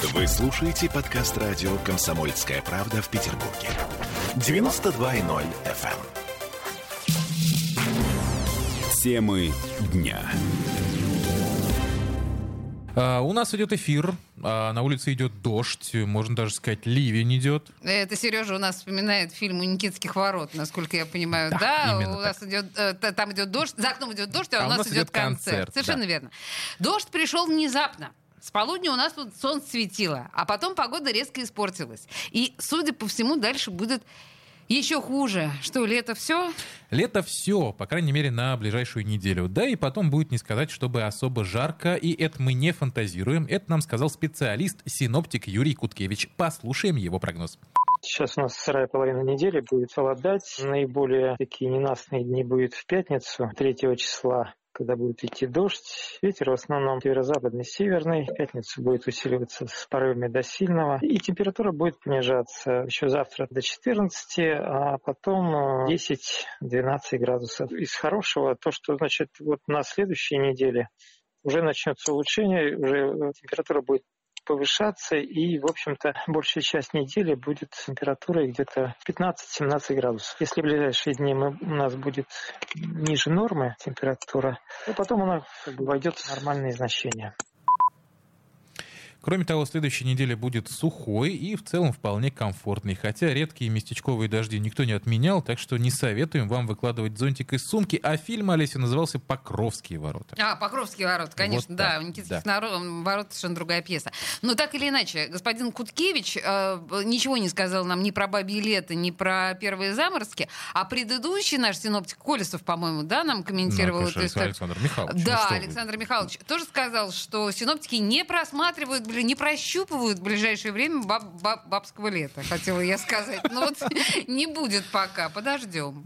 Вы слушаете подкаст радио «Комсомольская правда» в Петербурге. 92.0 FM. эм. Темы дня. А, У нас идет эфир, а, на улице идет дождь, можно даже сказать, ливень идет. Это Сережа у нас вспоминает фильм «У Никитских ворот», насколько я понимаю. Да, Да, у нас идет, э, та- там идет дождь, за окном идет дождь, а, у нас, идет концерт. Совершенно да. верно. Дождь пришел внезапно. С полудня у нас тут солнце светило, а потом погода резко испортилась. И, судя по всему, дальше будет еще хуже. Что, лето все? Лето все, по крайней мере, на ближайшую неделю. Да и потом будет не сказать, чтобы особо жарко, и это мы не фантазируем. Это нам сказал специалист, синоптик Юрий Куткевич. Послушаем его прогноз. Сейчас у нас вторая половина недели будет холодать. Наиболее такие ненастные дни будет в пятницу, 3 числа когда будет идти дождь. Ветер в основном северо-западный, северный. В пятницу будет усиливаться с порывами до сильного. И температура будет понижаться еще завтра до 14, а потом э, 10-12 градусов. Из хорошего то, что значит вот на следующей неделе уже начнется улучшение, уже э, температура будет повышаться, и, в общем-то, большая часть недели будет температура где-то 15-17 градусов. Если в ближайшие дни мы, у нас будет ниже нормы температура, то потом она как бы войдет в нормальные значения. Кроме того, следующая неделя будет сухой и в целом вполне комфортной, хотя редкие местечковые дожди никто не отменял, так что не советуем вам выкладывать зонтик из сумки, а фильм, Олеся, назывался «Покровские ворота». А, Покровские ворота, конечно, Вот да. У Никитских да. ворот совершенно другая пьеса. Но так или иначе, господин Куткевич э, ничего не сказал нам ни про бабье лето, ни про первые заморозки, а предыдущий наш синоптик Колесов, по-моему, да, нам комментировал Ну, эту конечно, историю. Александр Михайлович. ну Да, вы. Александр Михайлович тоже сказал, что синоптики не просматривают, бли- не прощупывают в ближайшее время баб- баб- бабского лета, хотела я сказать. Ну вот не будет пока, подождем.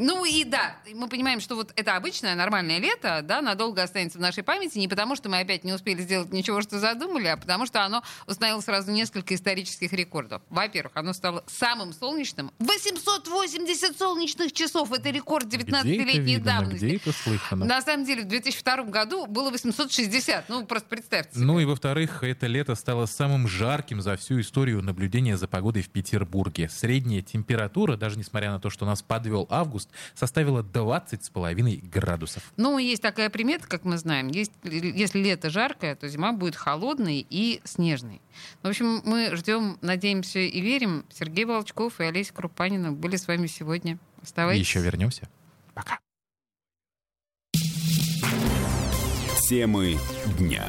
Ну и да, мы понимаем, что вот это обычное нормальное лето, да, надолго останется в нашей памяти, не потому что мы опять не успели сделать ничего, что задумали, а потому что оно установило сразу несколько исторических рекордов. Во-первых, оно стало самым солнечным. 880 солнечных часов! Это рекорд Где это 19-летней видано, давности. где это слыхано? На самом деле, в 2002 году было 860. Ну, просто представьте. себе. Ну и во-вторых, это лето стало самым жарким за всю историю наблюдения за погодой в Петербурге. Средняя температура, даже несмотря на то, что нас подвел август, составила 20,5 градусов. Ну, есть такая примета, как мы знаем. Есть, если лето жаркое, то зима будет холодной и снежной. В общем, мы ждем, надеемся и верим. Сергей Волчков и Олеся Крупанина были с вами сегодня. Оставайтесь. Еще вернемся. Пока. Темы дня.